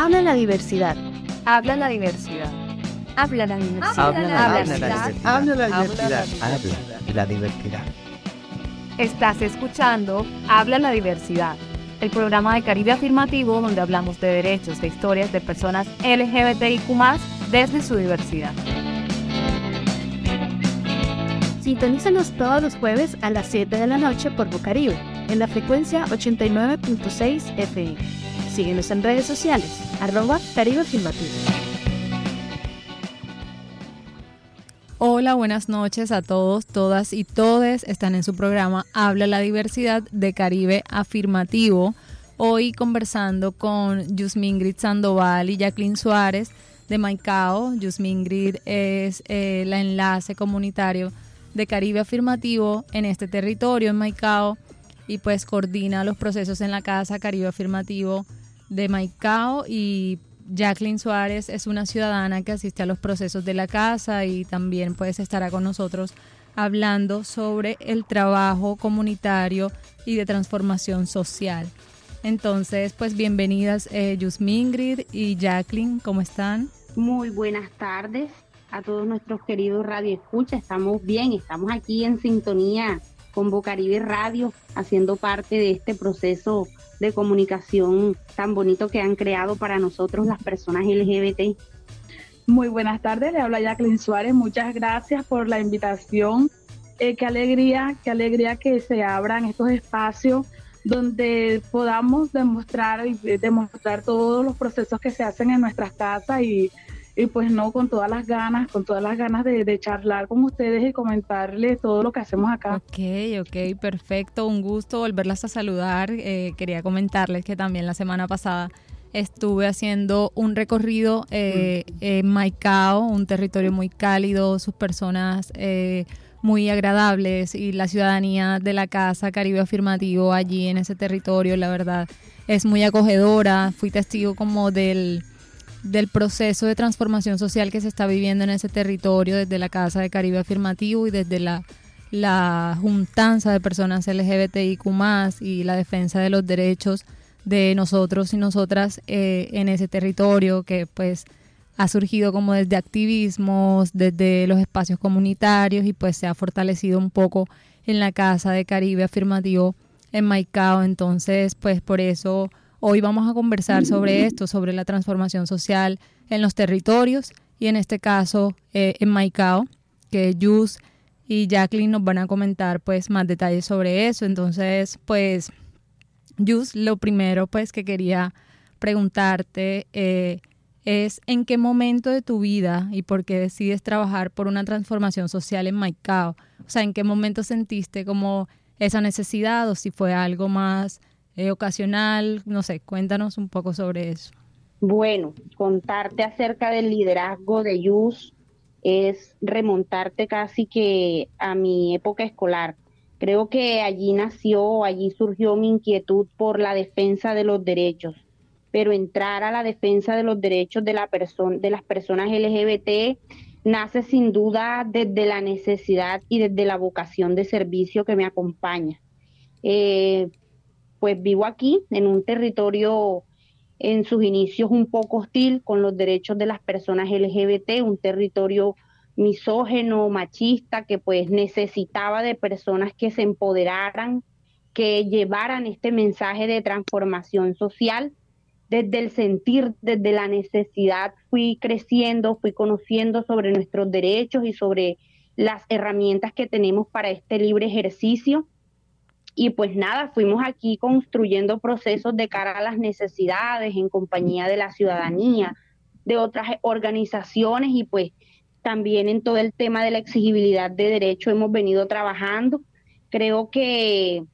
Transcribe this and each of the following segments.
Habla la diversidad. Habla la diversidad. Habla la diversidad. Habla la diversidad. Habla la diversidad. Habla la diversidad. Estás escuchando Habla la diversidad, el programa de Caribe Afirmativo donde hablamos de derechos, de historias de personas LGBTIQ desde su diversidad. Sintonízanos todos los jueves a las 7 de la noche por Bucaribe, en la frecuencia 89.6 FM. Síguenos en redes sociales, arroba Caribe Afirmativo. Hola, buenas noches a todos, todas y todes. Están en su programa Habla la Diversidad de Caribe Afirmativo. Hoy conversando con Yusmingrid Sandoval y Jacqueline Suárez de Maicao. Yusmingrid es eh, la enlace comunitario de Caribe Afirmativo en este territorio, en Maicao, y pues coordina los procesos en la Casa Caribe Afirmativo de Maicao y Jacqueline Suárez es una ciudadana que asiste a los procesos de la casa y también pues estará con nosotros hablando sobre el trabajo comunitario y de transformación social. Entonces, pues bienvenidas eh, y Jacqueline, ¿cómo están? Muy buenas tardes a todos nuestros queridos Radio Escucha. Estamos bien, estamos aquí en sintonía con Bocaribe Radio, haciendo parte de este proceso de comunicación tan bonito que han creado para nosotros las personas LGBT. Muy buenas tardes, le habla Jacqueline Suárez, muchas gracias por la invitación. Eh, qué alegría, qué alegría que se abran estos espacios donde podamos demostrar y demostrar todos los procesos que se hacen en nuestras casas y y pues no, con todas las ganas, con todas las ganas de, charlar con ustedes y comentarles todo lo que hacemos acá. Ok, ok, perfecto, un gusto volverlas a saludar. Eh, quería comentarles que también la semana pasada estuve haciendo un recorrido eh, en Maicao, un territorio muy cálido, sus personas eh, muy agradables y la ciudadanía de la Casa Caribe Afirmativo allí en ese territorio, la verdad, es muy acogedora. Fui testigo como del del proceso de transformación social que se está viviendo en ese territorio desde la Casa de Caribe Afirmativo y desde la, la juntanza de personas LGBTIQ y la defensa de los derechos de nosotros y nosotras eh, en ese territorio que pues ha surgido como desde activismos, desde los espacios comunitarios y pues se ha fortalecido un poco en la Casa de Caribe Afirmativo en Maicao. Entonces pues por eso Hoy vamos a conversar sobre esto, sobre la transformación social en los territorios y en este caso eh, en Maicao, que Jus y Jacqueline nos van a comentar pues más detalles sobre eso. Entonces, pues, Jus, lo primero pues que quería preguntarte eh, es en qué momento de tu vida y por qué decides trabajar por una transformación social en Maicao. O sea, en qué momento sentiste como esa necesidad o si fue algo más eh, ocasional, no sé, cuéntanos un poco sobre eso. Bueno, contarte acerca del liderazgo de Yus es remontarte casi que a mi época escolar. Creo que allí nació, allí surgió mi inquietud por la defensa de los derechos, pero entrar a la defensa de los derechos de, la persona, de las personas LGBT nace sin duda desde la necesidad y desde la vocación de servicio que me acompaña. Eh, pues vivo aquí en un territorio en sus inicios un poco hostil con los derechos de las personas LGBT, un territorio misógeno, machista, que pues necesitaba de personas que se empoderaran, que llevaran este mensaje de transformación social. Desde el sentir, desde la necesidad, fui creciendo, fui conociendo sobre nuestros derechos y sobre las herramientas que tenemos para este libre ejercicio. Y pues nada, fuimos aquí construyendo procesos de cara a las necesidades en compañía de la ciudadanía, de otras organizaciones y pues también en todo el tema de la exigibilidad de derecho hemos venido trabajando. Creo que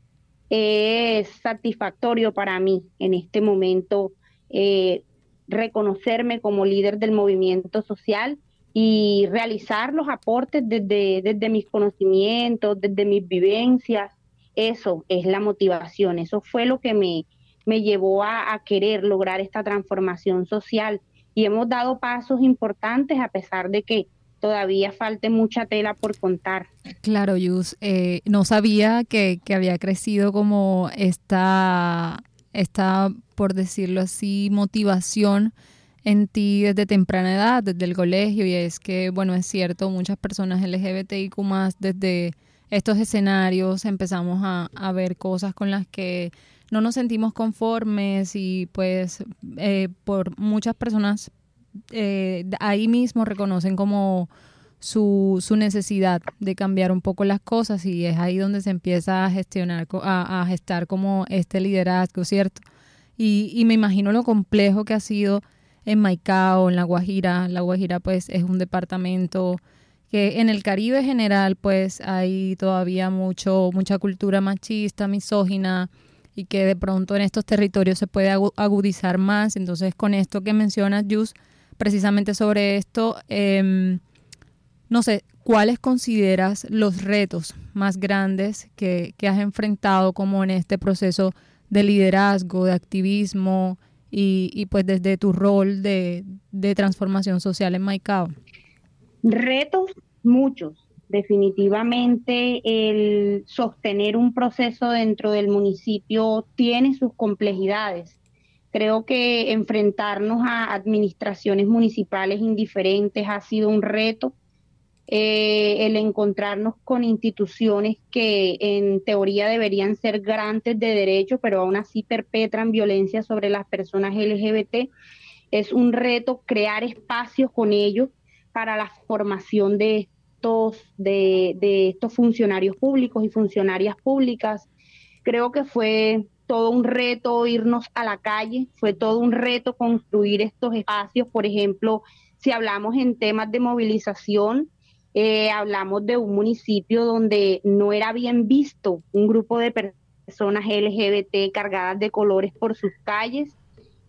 es satisfactorio para mí en este momento eh, reconocerme como líder del movimiento social y realizar los aportes desde, desde mis conocimientos, desde mis vivencias eso es la motivación, eso fue lo que me, me llevó a, querer lograr esta transformación social y hemos dado pasos importantes a pesar de que todavía falte mucha tela por contar. Claro, Yus, eh, no sabía que, había crecido como esta esta, por decirlo así, motivación en ti desde temprana edad, desde el colegio, y es que, bueno, es cierto, muchas personas LGBTIQ más desde estos escenarios empezamos a, ver cosas con las que no nos sentimos conformes y pues eh, por muchas personas eh, ahí mismo reconocen como su, su necesidad de cambiar un poco las cosas y es ahí donde se empieza a gestionar, a, a gestar como este liderazgo, ¿cierto? Y, y me imagino lo complejo que ha sido en Maicao, en La Guajira. La Guajira pues es un departamento que en el Caribe general pues hay todavía mucho, mucha cultura machista, misógina y que de pronto en estos territorios se puede agudizar más. Entonces con esto que mencionas, Jus, precisamente sobre esto, eh, no sé, ¿cuáles consideras los retos más grandes que, que, has enfrentado como en este proceso de liderazgo, de activismo y, y pues desde tu rol de, de transformación social en Maicao? Retos muchos. Definitivamente el sostener un proceso dentro del municipio tiene sus complejidades. Creo que enfrentarnos a administraciones municipales indiferentes ha sido un reto eh, el encontrarnos con instituciones que en teoría deberían ser garantes de derechos, pero aún así perpetran violencia sobre las personas LGBT. Es un reto crear espacios con ellos para la formación de estos, funcionarios públicos y funcionarias públicas. Creo que fue todo un reto irnos a la calle, fue todo un reto construir estos espacios, por ejemplo, si hablamos en temas de movilización, eh, hablamos de un municipio donde no era bien visto un grupo de personas LGBT cargadas de colores por sus calles.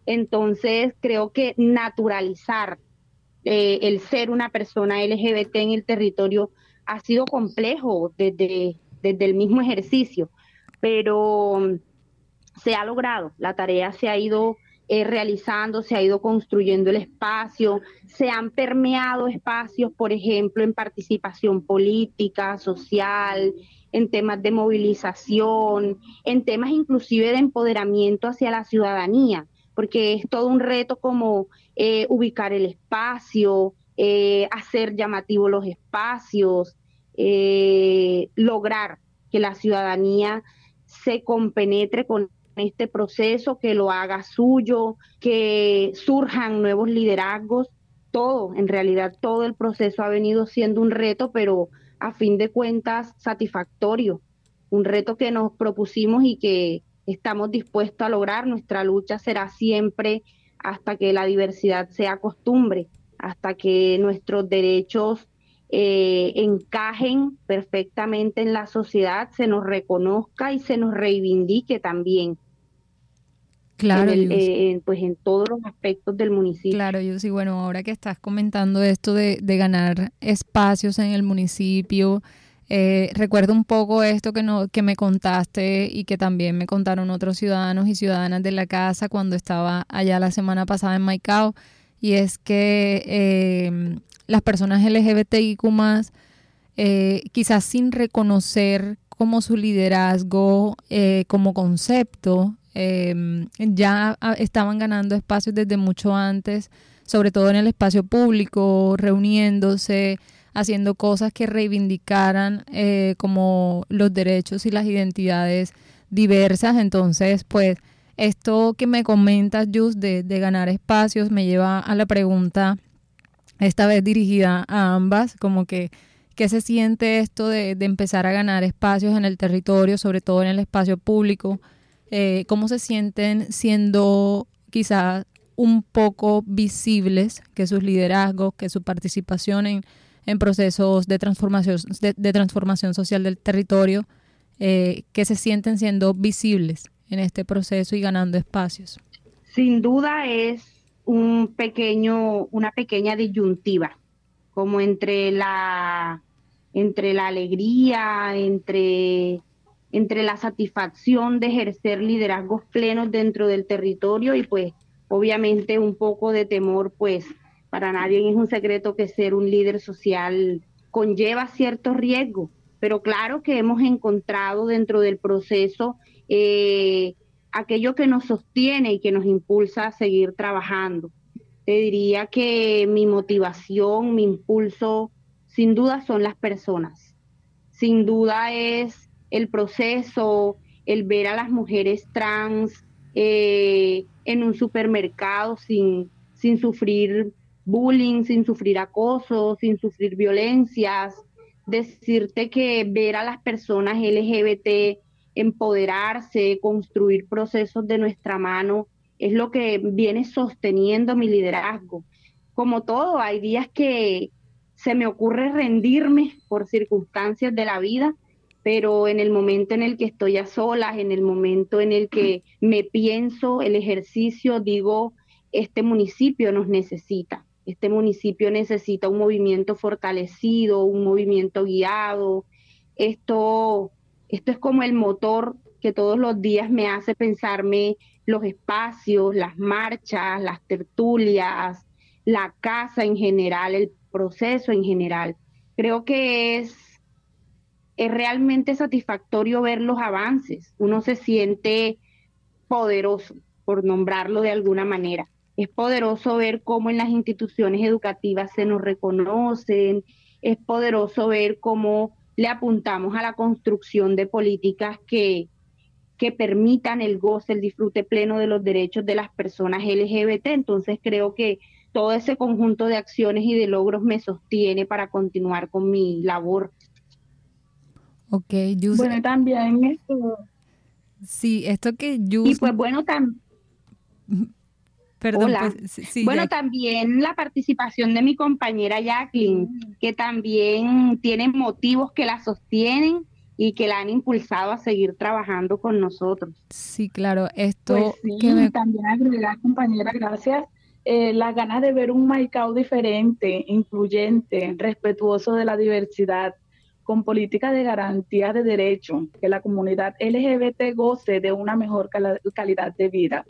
Entonces, creo que naturalizar eh, el ser una persona LGBT en el territorio ha sido complejo desde, desde el mismo ejercicio, pero se ha logrado, la tarea se ha ido eh, realizando, se ha ido construyendo el espacio, se han permeado espacios, por ejemplo, en participación política, social, en temas de movilización, en temas inclusive de empoderamiento hacia la ciudadanía, porque es todo un reto como eh, ubicar el espacio, eh, hacer llamativos los espacios, lograr que la ciudadanía se compenetre con este proceso, que lo haga suyo, que surjan nuevos liderazgos. Todo, en realidad, todo el proceso ha venido siendo un reto, pero a fin de cuentas satisfactorio. Un reto que nos propusimos y que estamos dispuestos a lograr. Nuestra lucha será siempre hasta que la diversidad sea costumbre, hasta que nuestros derechos eh, encajen perfectamente en la sociedad, se nos reconozca y se nos reivindique también. Claro, eh, pues en todos los aspectos del municipio. Claro, yo sí, bueno, ahora que estás comentando esto de, de ganar espacios en el municipio, eh, recuerdo un poco esto que, no, que me contaste y que también me contaron otros ciudadanos y ciudadanas de la casa cuando estaba allá la semana pasada en Maicao, y es que eh, las personas LGBTIQ más, quizás sin reconocer como su liderazgo como concepto, Em, ya estaban ganando espacios desde mucho antes, sobre todo en el espacio público, reuniéndose, haciendo cosas que reivindicaran eh, como los derechos y las identidades diversas. Entonces, pues esto que me comentas, Jus, de, de ganar espacios, me lleva a la pregunta, esta vez dirigida a ambas, como que ¿Qué se siente esto de, empezar a ganar espacios en el territorio, sobre todo en el espacio público? eh, cómo se sienten siendo quizás un poco visibles, que sus liderazgos, que su participación en, en procesos de transformación, de, transformación social del territorio, eh, que se sienten siendo visibles en este proceso y ganando espacios. Sin duda es un pequeño, una pequeña disyuntiva, como entre la, entre la alegría, entre entre la satisfacción de ejercer liderazgos plenos dentro del territorio y pues obviamente un poco de temor, pues para nadie es un secreto que ser un líder social conlleva ciertos riesgos, pero claro que hemos encontrado dentro del proceso eh, aquello que nos sostiene y que nos impulsa a seguir trabajando. Te diría que mi motivación, mi impulso, sin duda son las personas. Sin duda es el proceso, el ver a las mujeres trans eh, en un supermercado sin, sin sufrir bullying, sin sufrir acoso, sin sufrir violencias. Decirte que ver a las personas LGBT empoderarse, construir procesos de nuestra mano, es lo que viene sosteniendo mi liderazgo. Como todo, hay días que se me ocurre rendirme por circunstancias de la vida, pero en el momento en el que estoy a solas, en el momento en el que me pienso el ejercicio, digo, este municipio nos necesita, este municipio necesita un movimiento fortalecido, un movimiento guiado. Esto, esto es como el motor que todos los días me hace pensarme los espacios, las marchas, las tertulias, la casa en general, el proceso en general. Creo que es es realmente satisfactorio ver los avances. Uno se siente poderoso, por nombrarlo de alguna manera. Es poderoso ver cómo en las instituciones educativas se nos reconocen, es poderoso ver cómo le apuntamos a la construcción de políticas que, que permitan el goce, el disfrute pleno de los derechos de las personas LGBT. Entonces creo que todo ese conjunto de acciones y de logros me sostiene para continuar con mi labor Ok, Bueno, también esto. Sí, esto que Y pues bueno, también. Perdón, pues, bueno, también la participación de mi compañera Jacqueline, que también tiene motivos que la sostienen y que la han impulsado a seguir trabajando con nosotros. Sí, claro, esto pues que también agregar, compañera, gracias. Eh, las ganas de ver un Maicao diferente, incluyente, respetuoso de la diversidad, con políticas de garantía de derecho, que la comunidad LGBT goce de una mejor calidad de vida.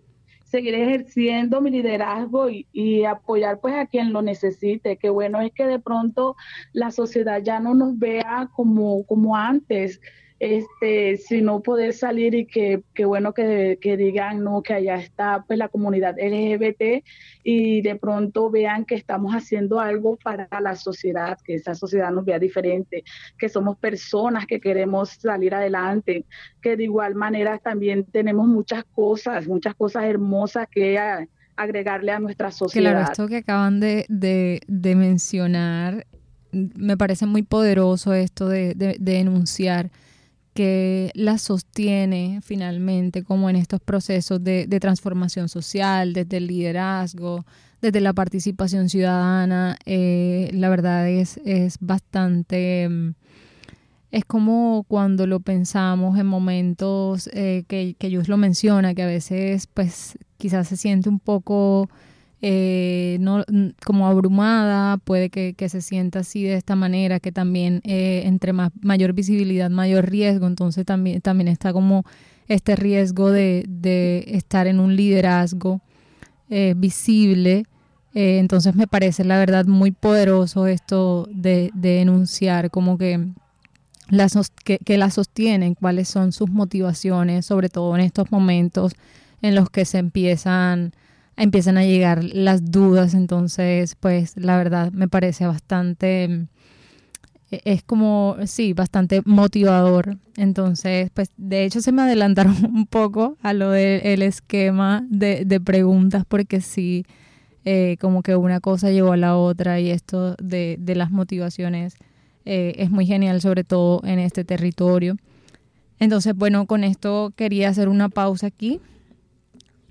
Seguiré ejerciendo mi liderazgo y, apoyar pues a quien lo necesite. Qué bueno es que de pronto la sociedad ya no nos vea como, como antes, este, sino poder salir y que, bueno que, digan no que allá está pues la comunidad LGBT y de pronto vean que estamos haciendo algo para la sociedad, que esa sociedad nos vea diferente, que somos personas que queremos salir adelante, que de igual manera también tenemos muchas cosas, muchas cosas hermosas que agregarle a nuestra sociedad. Claro, esto que acaban de, de, mencionar me parece muy poderoso esto de, de, de denunciar que la sostiene finalmente como en estos procesos de, transformación social, desde el liderazgo, desde la participación ciudadana, eh, la verdad es, es bastante... Mm, es como cuando lo pensamos en momentos eh, que, que Yus lo menciona, que a veces pues quizás se siente un poco eh, no, como abrumada, puede que, se sienta así de esta manera, que también eh, entre más, mayor visibilidad, mayor riesgo, entonces también, también está como este riesgo de, de estar en un liderazgo eh, visible. entonces me parece la verdad muy poderoso esto de, de denunciar como que la, que, que la sostienen, cuáles son sus motivaciones, sobre todo en estos momentos en los que se empiezan empiezan a llegar las dudas, entonces pues la verdad me parece bastante, mm, e-, es como, sí, bastante motivador. Entonces, pues de hecho se me adelantaron un poco a lo del esquema de, de, preguntas porque sí, eh, como que una cosa llevó a la otra y esto de, de las motivaciones eh, es muy genial, sobre todo en este territorio. Entonces, bueno, con esto quería hacer una pausa aquí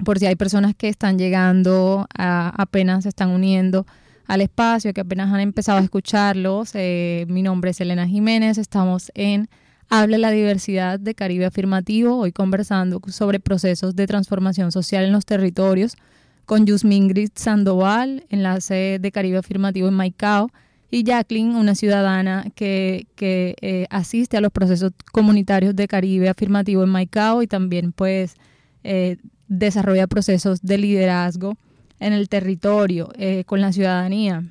por si hay personas que están llegando, apenas se están uniendo al espacio, que apenas han empezado a escucharlos. Eh, mi nombre es Elena Jiménez, estamos en Habla la Diversidad de Caribe Afirmativo, hoy conversando sobre procesos de transformación social en los territorios con Yusmingrid Sandoval, enlace de Caribe Afirmativo en Maicao, y Jacqueline, una ciudadana que, que eh, asiste a los procesos comunitarios de Caribe Afirmativo en Maicao y también pues eh, desarrolla procesos de liderazgo en el territorio, eh, con la ciudadanía.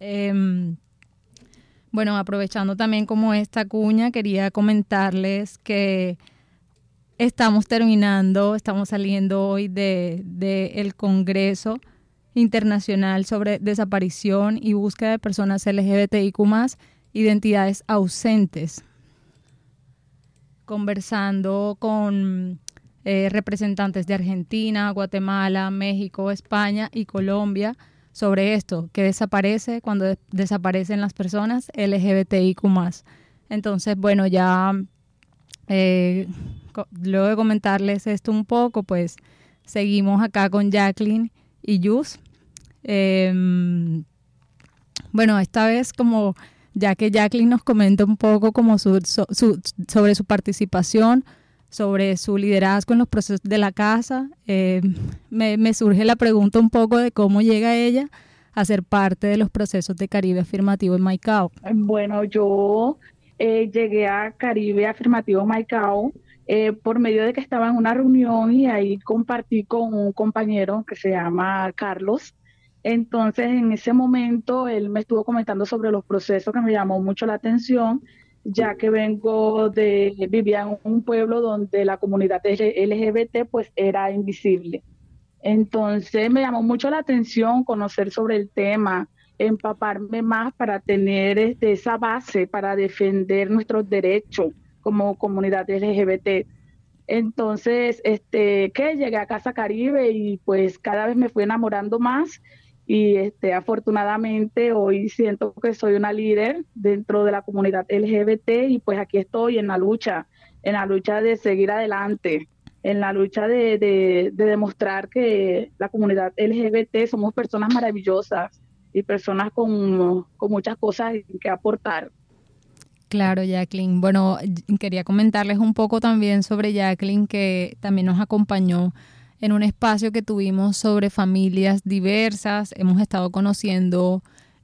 Em, bueno, aprovechando también como esta cuña, quería comentarles que estamos terminando, estamos saliendo hoy de, de Congreso Internacional sobre Desaparición y Búsqueda de Personas LGBTIQ identidades ausentes, conversando con eh, representantes de Argentina, Guatemala, México, España y Colombia sobre esto, que desaparece cuando desaparecen las personas LGBTIQ. Entonces, bueno, ya eh, luego de comentarles esto un poco, pues seguimos acá con Jacqueline y Yus. Em, bueno, esta vez como ya que Jacqueline nos comenta un poco como su, sobre su participación, sobre su liderazgo en los procesos de la casa, eh, me, surge la pregunta un poco de cómo llega ella a ser parte de los procesos de Caribe Afirmativo en Maicao. Bueno, yo eh, llegué a Caribe Afirmativo Maicao eh, por medio de que estaba en una reunión y ahí compartí con un compañero que se llama Carlos. Entonces, en ese momento, él me estuvo comentando sobre los procesos que me llamó mucho la atención, ya que vengo de, vivía en un pueblo donde la comunidad LGBT pues era invisible. Entonces, me llamó mucho la atención conocer sobre el tema, empaparme más para tener este, esa base para defender nuestros derechos como comunidad LGBT. Entonces, este, que llegué a Casa Caribe y pues cada vez me fui enamorando más y este, afortunadamente hoy siento que soy una líder dentro de la comunidad LGBT y pues aquí estoy en la lucha, en la lucha de seguir adelante, en la lucha de, de, demostrar que la comunidad LGBT somos personas maravillosas y personas con, con muchas cosas que aportar. Claro, Jacqueline. Bueno, quería comentarles un poco también sobre Jacqueline, que también nos acompañó en un espacio que tuvimos sobre familias diversas. Hemos estado conociendo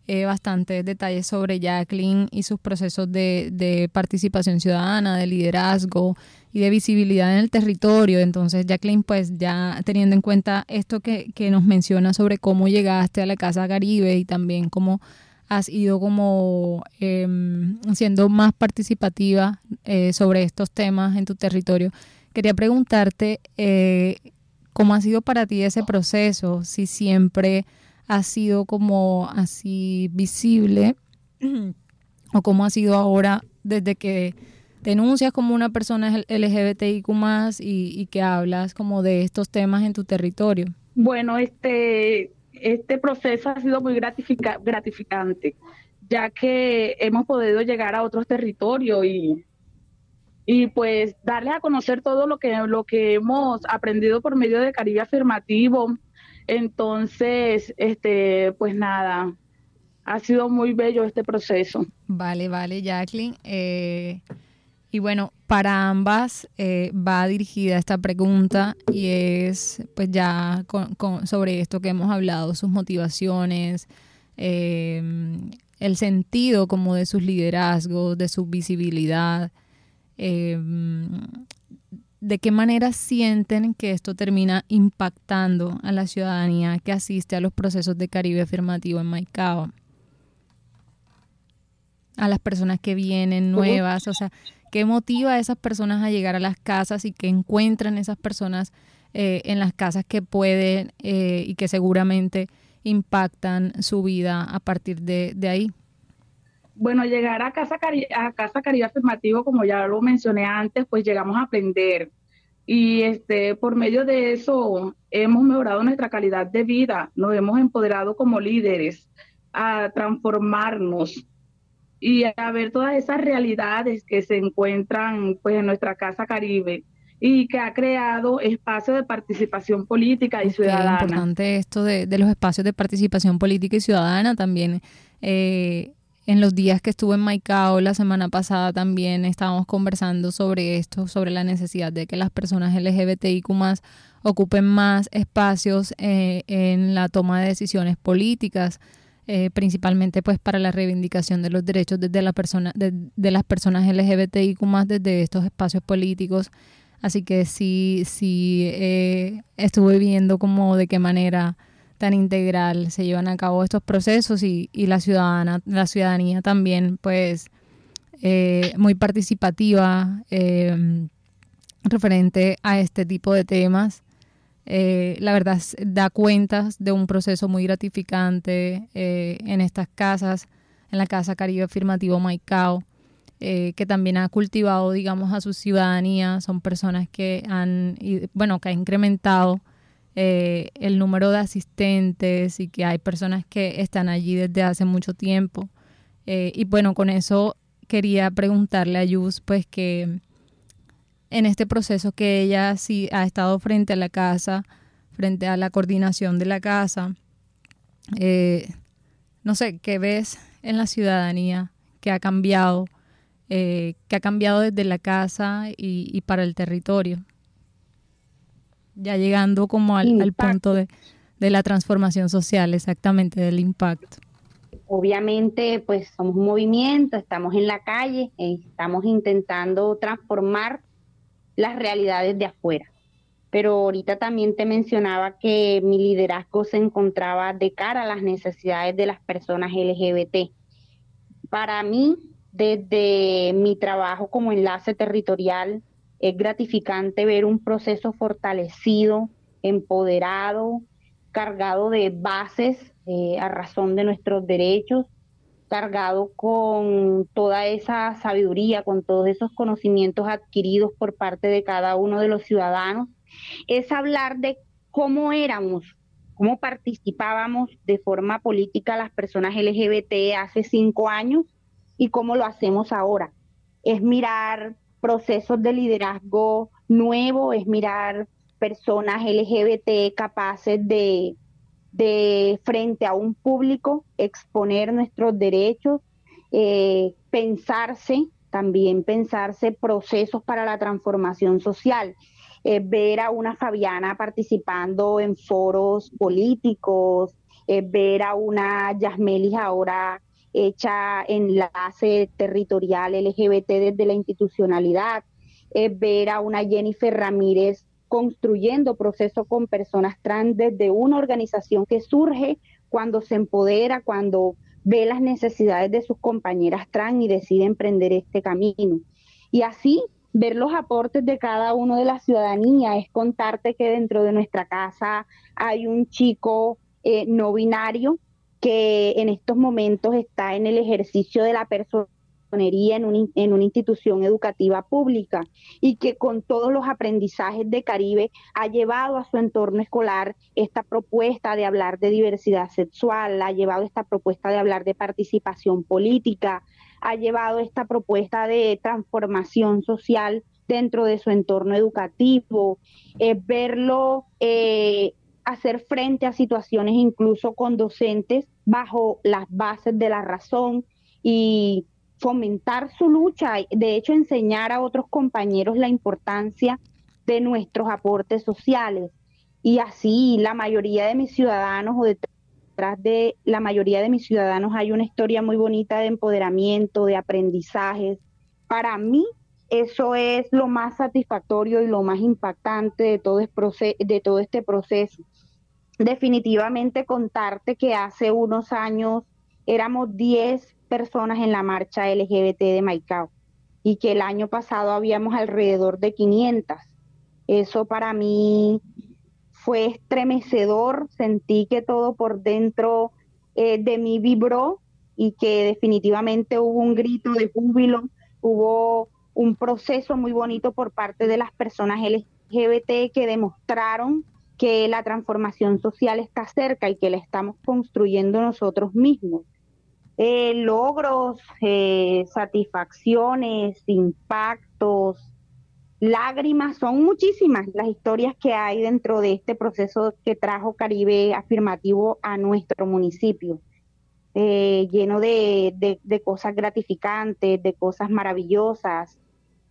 eh, bastantes detalles sobre Jacqueline y sus procesos de, participación ciudadana, de liderazgo y de visibilidad en el territorio. Entonces, Jacqueline, pues ya teniendo en cuenta esto que, que nos menciona sobre cómo llegaste a la Casa Caribe y también cómo has ido como em, siendo más participativa eh, sobre estos temas en tu territorio. Quería preguntarte eh, cómo ha sido para ti ese proceso, si siempre ha sido como así visible o cómo ha sido ahora desde que denuncias como una persona LGBTIQ y, y que hablas como de estos temas en tu territorio. Bueno, este este proceso ha sido muy gratificante, ya que hemos podido llegar a otros territorios y, y pues darles a conocer todo lo que, lo que hemos aprendido por medio de Caribe Afirmativo. Entonces, este, pues nada, ha sido muy bello este proceso. Vale, vale, Jacqueline. Eh, y bueno, para ambas eh, va dirigida esta pregunta y es pues ya sobre esto que hemos hablado, sus motivaciones, em, el sentido como de sus liderazgos, de su visibilidad, em, de qué manera sienten que esto termina impactando a la ciudadanía que asiste a los procesos de Caribe afirmativo en Maicao, a las personas que vienen nuevas, o sea, qué motiva a esas personas a llegar a las casas y qué encuentran esas personas eh, en las casas que pueden eh, y que seguramente impactan su vida a partir de, ahí. Bueno, llegar a Casa, Cari a Casa Caribe Afirmativo, como ya lo mencioné antes, pues llegamos a aprender. Y este, por medio de eso hemos mejorado nuestra calidad de vida, nos hemos empoderado como líderes a transformarnos y a ver todas esas realidades que se encuentran pues en nuestra Casa Caribe y que ha creado espacios de participación política y ciudadana. Es importante esto de, los espacios de participación política y ciudadana también. Eh, en los días que estuve en Maicao la semana pasada también estábamos conversando sobre esto, sobre la necesidad de que las personas LGBTIQ ocupen más espacios eh, en la toma de decisiones políticas. Eh, principalmente pues para la reivindicación de los derechos desde la persona, de, las personas LGBTIQ desde estos espacios políticos. Así que sí, sí eh, estuve viendo como de qué manera tan integral se llevan a cabo estos procesos y, la ciudadana, la ciudadanía también pues eh, muy participativa, referente a este tipo de temas. Eh, la verdad da cuentas de un proceso muy gratificante eh, en estas casas, en la Casa Caribe Afirmativo Maicao, eh, que también ha cultivado, digamos, a su ciudadanía. Son personas que han, bueno, que ha incrementado el número de asistentes y que hay personas que están allí desde hace mucho tiempo. y bueno, con eso quería preguntarle a Yus, pues que en este proceso que ella sí ha estado frente a la casa, frente a la coordinación de la casa. Eh, no sé, ¿qué ves en la ciudadanía que ha cambiado, eh, que ha cambiado desde la casa y, para el territorio? Ya llegando como al, punto de, de la transformación social, exactamente, del impacto obviamente pues somos un movimiento, estamos en la calle, estamos intentando transformar las realidades de afuera. Pero ahorita también te mencionaba que mi liderazgo se encontraba de cara a las necesidades de las personas LGBT. Para mí, desde mi trabajo como enlace territorial, es gratificante ver un proceso fortalecido, empoderado, cargado de bases eh, a razón de nuestros derechos, cargado con toda esa sabiduría, con todos esos conocimientos adquiridos por parte de cada uno de los ciudadanos, es hablar de cómo éramos, cómo participábamos de forma política las personas LGBT hace cinco años y cómo lo hacemos ahora. Es mirar procesos de liderazgo nuevo, es mirar personas LGBT capaces de de frente a un público, exponer nuestros derechos, eh, pensarse, también pensarse procesos para la transformación social. Eh, ver a una Fabiana participando en foros políticos, eh, ver a una Yasmelis ahora hecha enlace territorial LGBT desde la institucionalidad, ver a una Jennifer Ramírez construyendo procesos con personas trans desde una organización que surge cuando se empodera, cuando ve las necesidades de sus compañeras trans y decide emprender este camino. Y así ver los aportes de cada uno de la ciudadanía es contarte que dentro de nuestra casa hay un chico eh, no binario que en estos momentos está en el ejercicio de la persona en, en una institución educativa pública y que con todos los aprendizajes de Caribe ha llevado a su entorno escolar esta propuesta de hablar de diversidad sexual, ha llevado esta propuesta de hablar de participación política, ha llevado esta propuesta de transformación social dentro de su entorno educativo, verlo eh, hacer frente a situaciones incluso con docentes bajo las bases de la razón y fomentar su lucha, de hecho enseñar a otros compañeros la importancia de nuestros aportes sociales. Y así la mayoría de mis ciudadanos o detrás de la mayoría de mis ciudadanos hay una historia muy bonita de empoderamiento, de aprendizajes. Para mí eso es lo más satisfactorio y lo más impactante de todo, de todo este proceso. Definitivamente contarte que hace unos años éramos 10 personas en la marcha LGBT de Maicao y que el año pasado habíamos alrededor de 500. Eso para mí fue estremecedor, sentí que todo por dentro eh, de mí vibró y que definitivamente hubo un grito de júbilo, hubo un proceso muy bonito por parte de las personas LGBT que demostraron que la transformación social está cerca y que la estamos construyendo nosotros mismos. Eh, logros, eh, satisfacciones, impactos, lágrimas, son muchísimas las historias que hay dentro de este proceso que trajo Caribe afirmativo a nuestro municipio, eh, lleno de, cosas gratificantes, de cosas maravillosas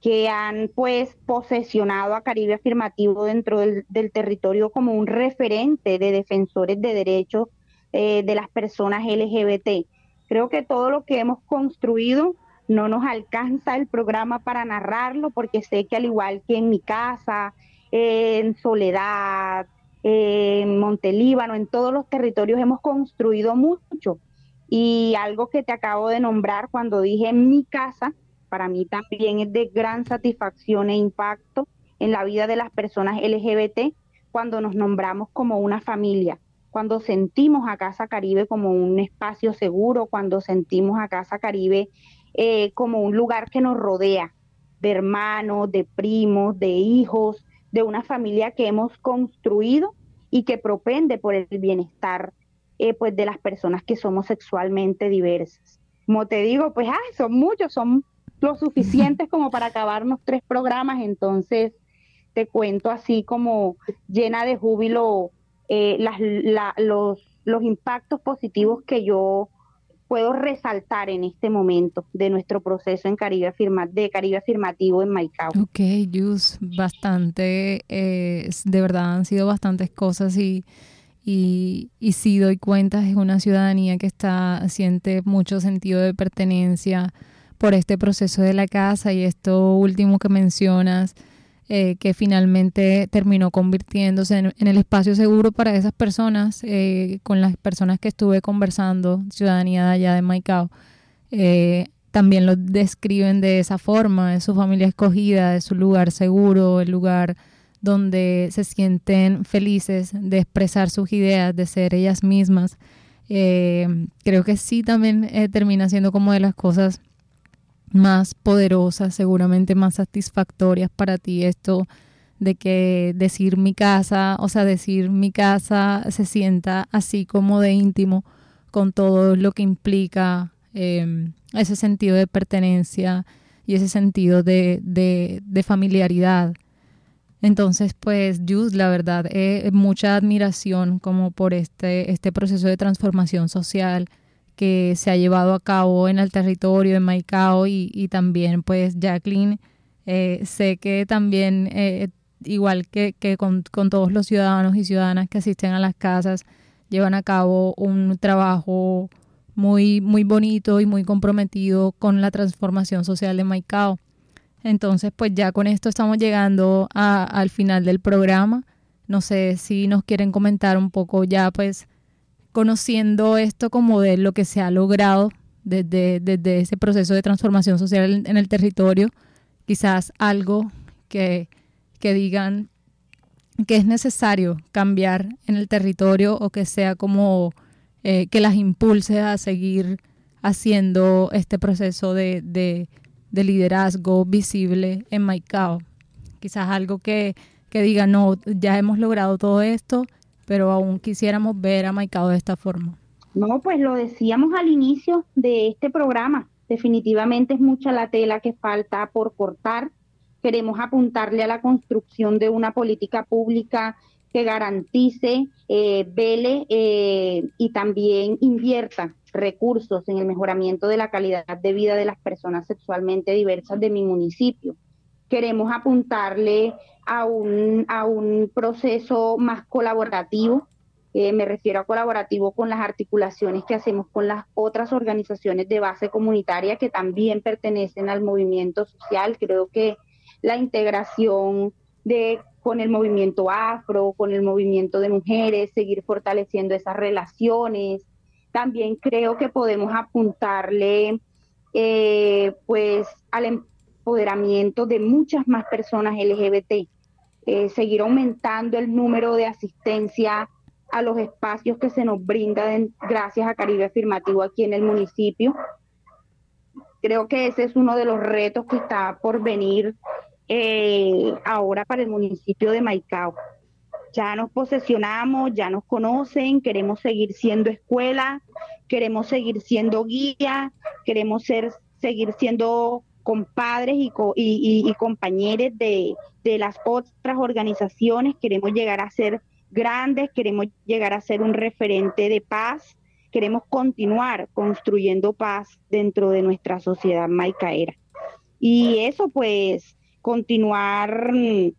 que han pues posesionado a Caribe afirmativo dentro del, territorio como un referente de defensores de derechos de las personas LGBT Creo que todo lo que hemos construido no nos alcanza el programa para narrarlo, porque sé que al igual que en mi casa, en Soledad, en Montelíbano, en todos los territorios hemos construido mucho. Y algo que te acabo de nombrar cuando dije en mi casa, para mí también es de gran satisfacción e impacto, en la vida de las personas LGBT cuando nos nombramos como una familia, cuando sentimos a Casa Caribe como un espacio seguro, cuando sentimos a Casa Caribe eh, como un lugar que nos rodea, de hermanos, de primos, de hijos, de una familia que hemos construido y que propende por el bienestar eh, pues de las personas que somos sexualmente diversas. Como te digo, pues son muchos, son lo suficientes como para acabarnos tres programas, entonces te cuento así como llena de júbilo eh, los, los impactos positivos que yo puedo resaltar en este momento de nuestro proceso en Caribe Afirma, de Caribe Afirmativo en Maicao. Ok, Yus, bastante, eh, de verdad han sido bastantes cosas y, y, y si doy cuenta es una ciudadanía que está, siente mucho sentido de pertenencia por este proceso de la casa y esto último que mencionas, eh, que finalmente terminó convirtiéndose en, el espacio seguro para esas personas, eh, con las personas que estuve conversando, ciudadanía de allá de Maicao, eh, también lo describen de esa forma, de su familia escogida, de su lugar seguro, el lugar donde se sienten felices de expresar sus ideas, de ser ellas mismas. creo que sí también termina siendo como de las cosas más poderosas, seguramente más satisfactorias para ti esto de que decir mi casa, o sea, decir mi casa se sienta así como de íntimo con todo lo que implica em, ese sentido de pertenencia y ese sentido de, de, familiaridad. Entonces, pues, Jus, la verdad, eh, mucha admiración como por este, este proceso de transformación social que se ha llevado a cabo en el territorio de Maicao y, también pues Jacqueline, eh, sé que también eh, igual que, con, todos los ciudadanos y ciudadanas que asisten a las casas, llevan a cabo un trabajo muy, muy bonito y muy comprometido con la transformación social de Maicao. Entonces, pues ya con esto estamos llegando al final del programa. No sé si nos quieren comentar un poco ya, pues, conociendo esto como de lo que se ha logrado desde, desde ese proceso de transformación social en, el territorio, quizás algo que, que digan que es necesario cambiar en el territorio o que sea como eh, que las impulse a seguir haciendo este proceso de, de, de liderazgo visible en Maicao. Quizás algo que, que diga, no, ya hemos logrado todo esto, pero aún quisiéramos ver a Maicao de esta forma. No, pues lo decíamos al inicio de este programa. Definitivamente es mucha la tela que falta por cortar. Queremos apuntarle a la construcción de una política pública que garantice, eh, vele eh, y también invierta recursos en el mejoramiento de la calidad de vida de las personas sexualmente diversas de mi municipio. Queremos apuntarle a un, a un proceso más colaborativo. Eh, me refiero a colaborativo con las articulaciones que hacemos con las otras organizaciones de base comunitaria que también pertenecen al movimiento social. Creo que la integración de con el movimiento afro, con el movimiento de mujeres, seguir fortaleciendo esas relaciones. También creo que podemos apuntarle eh, pues al empoderamiento de muchas más personas LGBT, eh, seguir aumentando el número de asistencia a los espacios que se nos brindan gracias a Caribe Afirmativo aquí en el municipio. Creo que ese es uno de los retos que está por venir eh, ahora para el municipio de Maicao. Ya nos posesionamos, ya nos conocen, queremos seguir siendo escuela, queremos seguir siendo guía, queremos ser, seguir siendo compadres y, y, compañeros de, de las otras organizaciones, queremos llegar a ser grandes, queremos llegar a ser un referente de paz, queremos continuar construyendo paz dentro de nuestra sociedad maicaera. Y eso pues, continuar mm,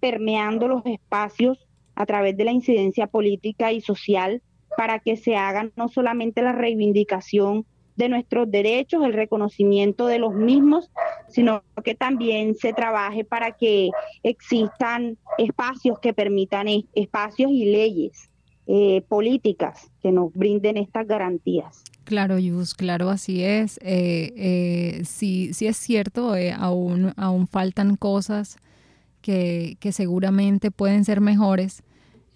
permeando los espacios a través de la incidencia política y social para que se haga no solamente la reivindicación de nuestros derechos, el reconocimiento de los mismos, sino que también se trabaje para que existan espacios que permitan espacios y leyes eh, políticas que nos brinden estas garantías. Claro, Yus, claro, así es. Eh, eh, sí, sí es cierto, aún, aún faltan cosas que, que seguramente pueden ser mejores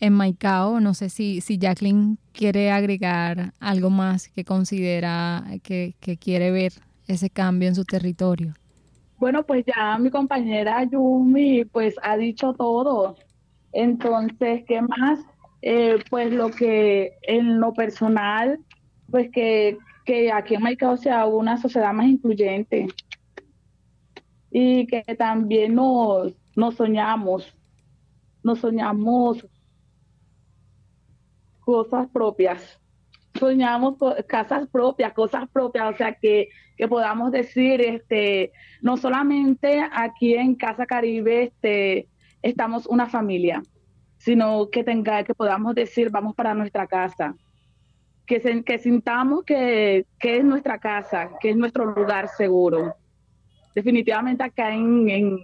en Maicao. No sé si, si Jacqueline quiere agregar algo más que considera que, que quiere ver ese cambio en su territorio. Bueno, pues ya mi compañera Yumi pues ha dicho todo. Entonces, ¿qué más? Eh, pues lo que en lo personal, pues que, que aquí en Maicao sea una sociedad más incluyente y que también nos, nos soñamos, nos soñamos cosas propias, soñamos casas propias, cosas propias, o sea que, que podamos decir, este, no solamente aquí en Casa Caribe, este, estamos una familia, sino que tenga, que podamos decir, vamos para nuestra casa, que, que sintamos que, que, es nuestra casa, que es nuestro lugar seguro. Definitivamente acá en, en,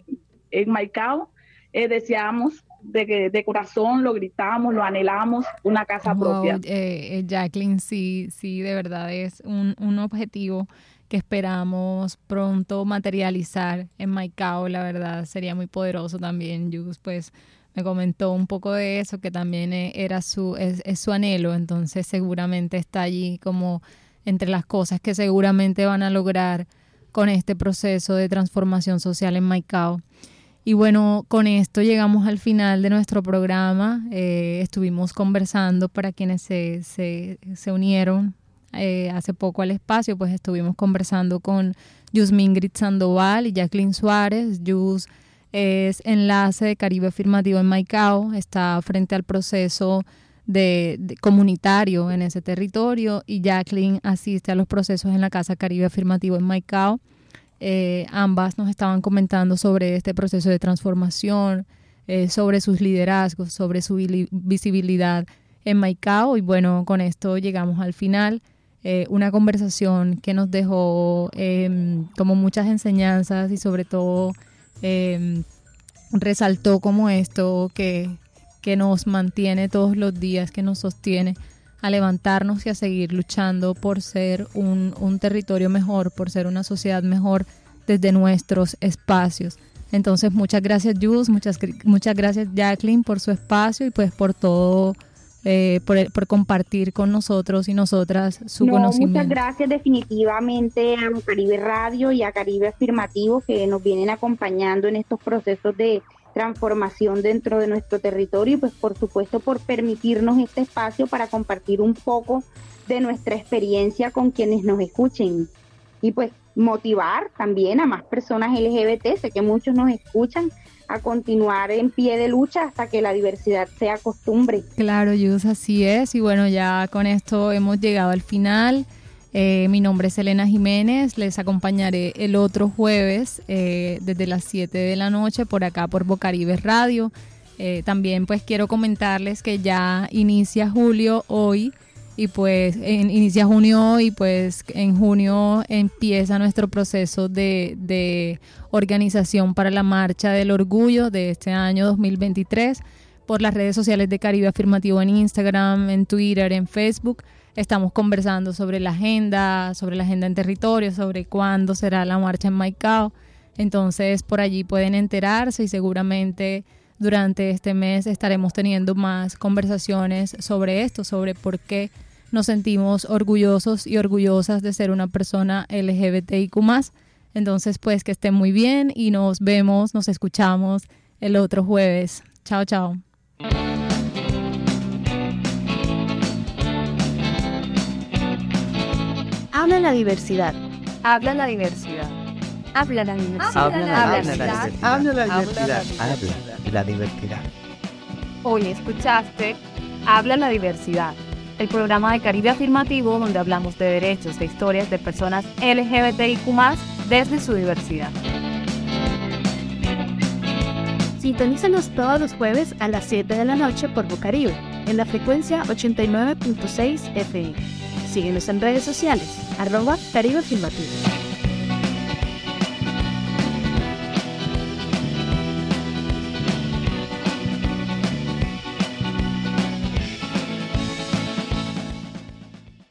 en Maicao eh, deseamos de, que, de corazón, lo gritamos, lo anhelamos, una casa propia. Eh, eh, Jacqueline, sí, sí, de verdad es un, un objetivo que esperamos pronto materializar en Maicao, la verdad sería muy poderoso también, Yus, pues me comentó un poco de eso, que también e, era su, es, su anhelo, entonces seguramente está allí como entre las cosas que seguramente van a lograr con este proceso de transformación social en Maicao. Y bueno, con esto llegamos al final de nuestro programa. Eh, estuvimos conversando para quienes se, se, se unieron eh, hace poco al espacio, pues estuvimos conversando con Yusmingrid Sandoval y Jacqueline Suárez. Yus es enlace de Caribe Afirmativo en Maicao, está frente al proceso de, comunitario en ese territorio y Jacqueline asiste a los procesos en la Casa Caribe Afirmativo en Maicao. Eh, ambas nos estaban comentando sobre este proceso de transformación, eh, sobre sus liderazgos, sobre su visibilidad en Maicao y bueno, con esto llegamos al final. Eh, una conversación que nos dejó em, como muchas enseñanzas y sobre todo eh, resaltó como esto que, que nos mantiene todos los días, que nos sostiene a levantarnos y a seguir luchando por ser un, un territorio mejor, por ser una sociedad mejor desde nuestros espacios. Entonces, muchas gracias, Jus, muchas, muchas gracias, Jacqueline, por su espacio y pues por todo eh, por, por, compartir con nosotros y nosotras su conocimiento. Muchas gracias definitivamente a Caribe Radio y a Caribe Afirmativo que nos vienen acompañando en estos procesos de transformación dentro de nuestro territorio y pues por supuesto por permitirnos este espacio para compartir un poco de nuestra experiencia con quienes nos escuchen y pues motivar también a más personas LGBT, sé que muchos nos escuchan a continuar en pie de lucha hasta que la diversidad sea costumbre. Claro, Yus, así es. Y bueno, ya con esto hemos llegado al final. Eh, mi nombre es Elena Jiménez, les acompañaré el otro jueves eh, desde las 7 de la noche por acá por Bocaribe Radio. Eh, también pues quiero comentarles que ya inicia julio hoy y pues inicia junio y pues en junio empieza nuestro proceso de, de, organización para la Marcha del Orgullo de este año 2023 por las redes sociales de Caribe Afirmativo en Instagram, en Twitter, en Facebook. Estamos conversando sobre la agenda, sobre la agenda en territorio, sobre cuándo será la marcha en Maicao. Entonces por allí pueden enterarse y seguramente durante este mes estaremos teniendo más conversaciones sobre esto, sobre por qué nos sentimos orgullosos y orgullosas de ser una persona LGBTIQ. Entonces, pues que estén muy bien y nos vemos, nos escuchamos el otro jueves. Chao, chao. Habla la diversidad. Habla la diversidad. Habla la diversidad. Habla la diversidad. Habla la diversidad. Habla la diversidad. Hoy escuchaste Habla la diversidad el programa de Caribe Afirmativo donde hablamos de derechos, de historias de personas LGBTIQ desde su diversidad. Sintonízanos todos los jueves a las 7 de la noche por Bocaribe, en la frecuencia 89.6 FM. Síguenos en redes sociales, arroba Caribe Afirmativo.